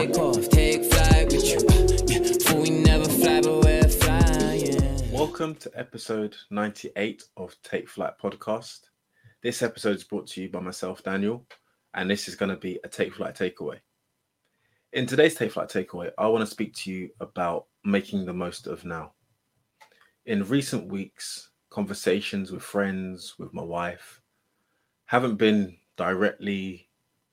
take off, take flight with you. We never fly, but we're flying. Welcome to episode 98 of Take Flight podcast. This episode is brought to you by myself, Daniel, and this is going to be a Take Flight takeaway. In today's Take Flight takeaway, I want to speak to you about making the most of now. In recent weeks, conversations with friends, with my wife, haven't been directly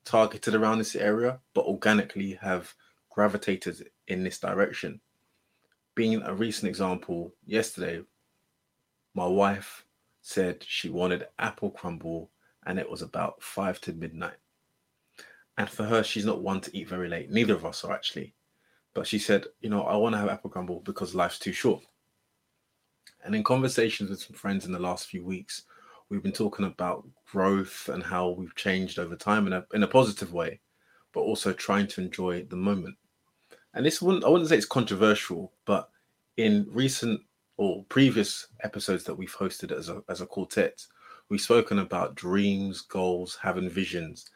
targeted around this area, but organically have gravitated in this direction. Being a recent example, yesterday, my wife said she wanted apple crumble and it was about five to midnight. And for her, she's not one to eat very late. Neither of us are actually. But she said, you know, I want to have apple crumble because life's too short. And in conversations with some friends in the last few weeks, we've been talking about growth and how we've changed over time in a in a positive way, but also trying to enjoy the moment. And this wouldn't I wouldn't say it's controversial, but in recent or previous episodes that we've hosted as a as a quartet, we've spoken about dreams, goals, having visions.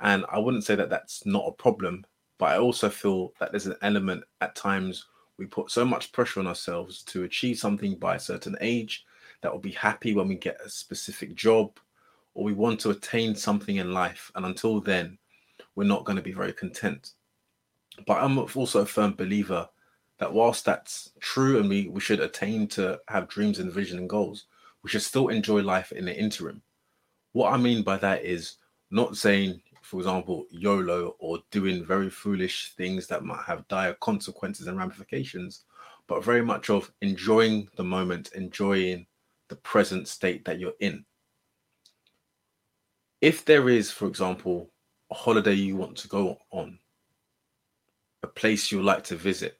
And I wouldn't say that that's not a problem, but I also feel that there's an element at times we put so much pressure on ourselves to achieve something by a certain age that will be happy when we get a specific job or we want to attain something in life. And until then, we're not going to be very content. But I'm also a firm believer that whilst that's true and we, we should attain to have dreams and vision and goals, we should still enjoy life in the interim. What I mean by that is not saying, for example, YOLO or doing very foolish things that might have dire consequences and ramifications, but very much of enjoying the moment, enjoying the present state that you're in. If there is, for example, a holiday you want to go on, a place you like to visit,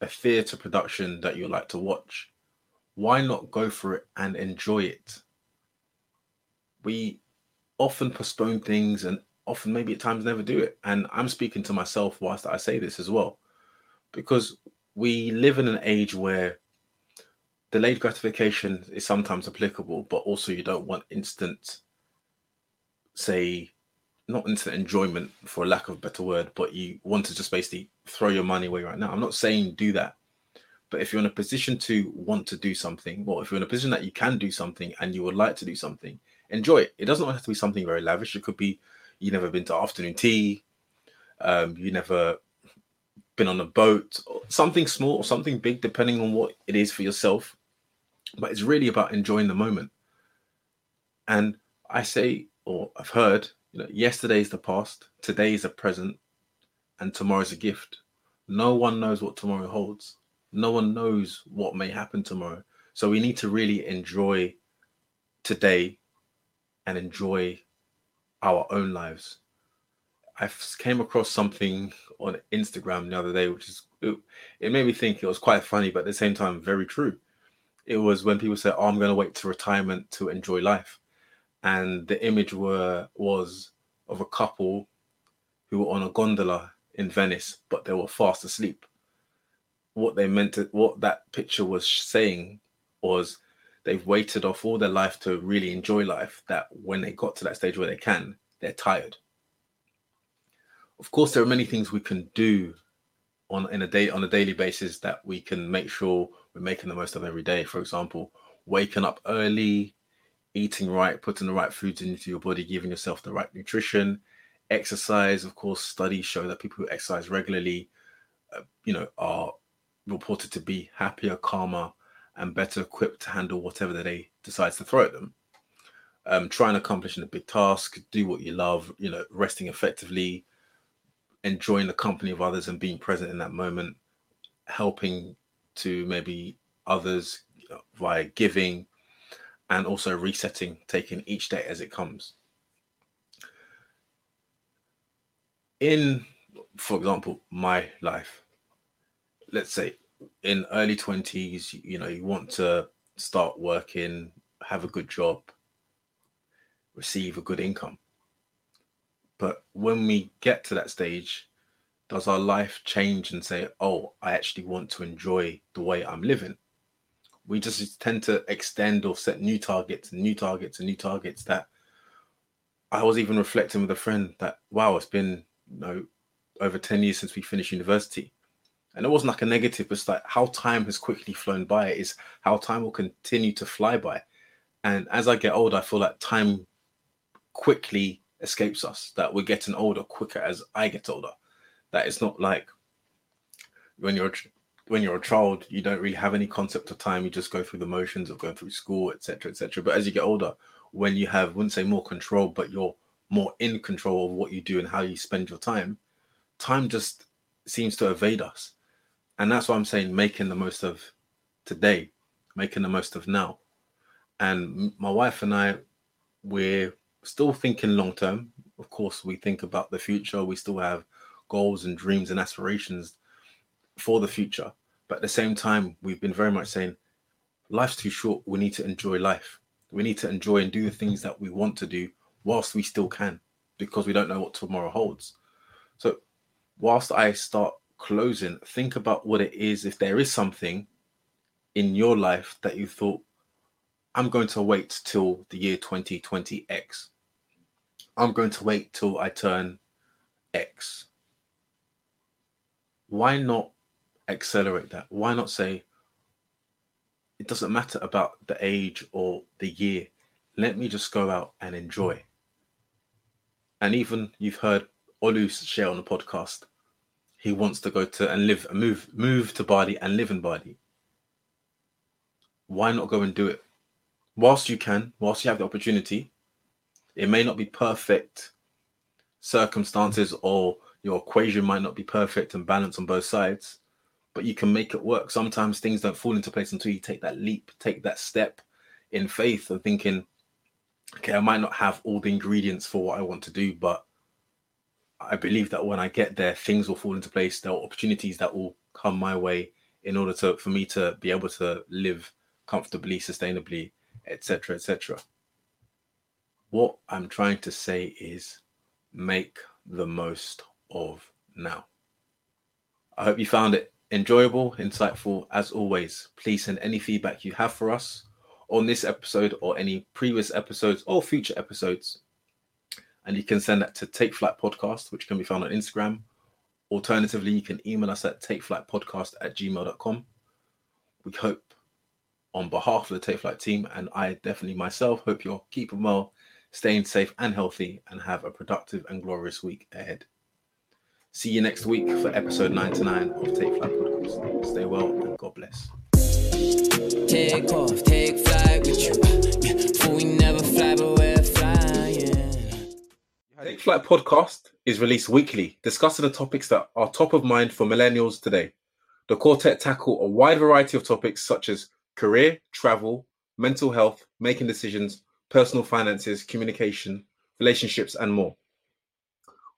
a theatre production that you like to watch, why not go for it and enjoy it? We often postpone things and often maybe at times never do it. And I'm speaking to myself whilst I say this as well, because we live in an age where delayed gratification is sometimes applicable, but also you don't want instant, say, not instant enjoyment for lack of a better word, but you want to just basically throw your money away right now. I'm not saying do that, but if you're in a position to want to do something, or if you're in a position that you can do something and you would like to do something, enjoy it. It doesn't have to be something very lavish. It could be you never been to afternoon tea, um, you never been on a boat, something small or something big, depending on what it is for yourself but it's really about enjoying the moment. And I say, or I've heard, you know, yesterday is the past, today is the present, and tomorrow is a gift. No one knows what tomorrow holds. No one knows what may happen tomorrow. So we need to really enjoy today and enjoy our own lives. I came across something on Instagram the other day, which is it made me think it was quite funny, but at the same time very true it was when people said, "Oh, I'm going to wait to retirement to enjoy life," and the image were was of a couple who were on a gondola in Venice, but they were fast asleep. What they meant to, what that picture was saying was they've waited off all their life to really enjoy life. That when they got to that stage where they can, they're tired. Of course, there are many things we can do on in a day on a daily basis that we can make sure we're making the most of every day. For example, waking up early, eating right, putting the right foods into your body, giving yourself the right nutrition, exercise. Of course, studies show that people who exercise regularly, uh, you know, are reported to be happier, calmer, and better equipped to handle whatever the day decides to throw at them. Um, try and accomplish a big task, do what you love, you know, resting effectively, enjoying the company of others and being present in that moment, helping to maybe others uh, via giving and also resetting, taking each day as it comes. In, for example, my life, let's say in early 20s, you know, you want to start working, have a good job, receive a good income. But when we get to that stage, does our life change and say, oh, I actually want to enjoy the way I'm living? We just tend to extend or set new targets and new targets and new targets that I was even reflecting with a friend that, wow, it's been, you know, over 10 years since we finished university. And it wasn't like a negative, it's like how time has quickly flown by is how time will continue to fly by. And as I get older, I feel like time quickly escapes us, that we're getting older quicker as I get older. That it's not like when you're when you're a child, you don't really have any concept of time. You just go through the motions of going through school, etc., etc. But as you get older, when you have, wouldn't say more control, but you're more in control of what you do and how you spend your time, time just seems to evade us. And that's why I'm saying making the most of today, making the most of now. And my wife and I, we're still thinking long term. Of course, we think about the future. We still have goals and dreams and aspirations for the future. But at the same time, we've been very much saying life's too short. We need to enjoy life. We need to enjoy and do the things that we want to do whilst we still can because we don't know what tomorrow holds. So, whilst I start closing, think about what it is. If there is something in your life that you thought, I'm going to wait till the year 2020X, I'm going to wait till I turn X. Why not accelerate that? Why not say, it doesn't matter about the age or the year. Let me just go out and enjoy. And even you've heard Olu share on the podcast, he wants to go to and live, move, move to Bali and live in Bali. Why not go and do it? Whilst you can, whilst you have the opportunity, it may not be perfect circumstances or your equation might not be perfect and balanced on both sides, but you can make it work. Sometimes things don't fall into place until you take that leap, take that step in faith and thinking, okay, I might not have all the ingredients for what I want to do, but I believe that when I get there, things will fall into place. There are opportunities that will come my way in order to for me to be able to live comfortably, sustainably, etc., etc. What I'm trying to say is make the most of now. I hope you found it enjoyable, insightful. As always, please send any feedback you have for us on this episode or any previous episodes or future episodes. And you can send that to Take Flight Podcast, which can be found on Instagram. Alternatively, you can email us at takeflightpodcast at gmail.com. We hope, on behalf of the Take Flight team, and I definitely myself, hope you're keeping well, staying safe and healthy, and have a productive and glorious week ahead. See you next week for episode 99 of Take Flight Podcast. Stay well and God bless. Take off, take flight with you. Yeah, we never fly, but we're flying. Take Flight Podcast is released weekly, discussing the topics that are top of mind for millennials today. The quartet tackle a wide variety of topics such as career, travel, mental health, making decisions, personal finances, communication, relationships, and more.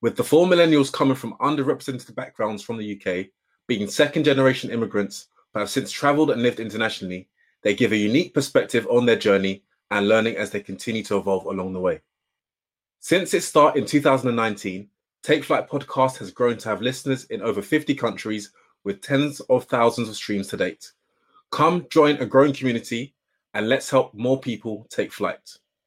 With the four millennials coming from underrepresented backgrounds from the UK, being second generation immigrants, but have since traveled and lived internationally, they give a unique perspective on their journey and learning as they continue to evolve along the way. Since its start in 2019, Take Flight Podcast has grown to have listeners in over 50 countries with tens of thousands of streams to date. Come join a growing community and let's help more people take flight.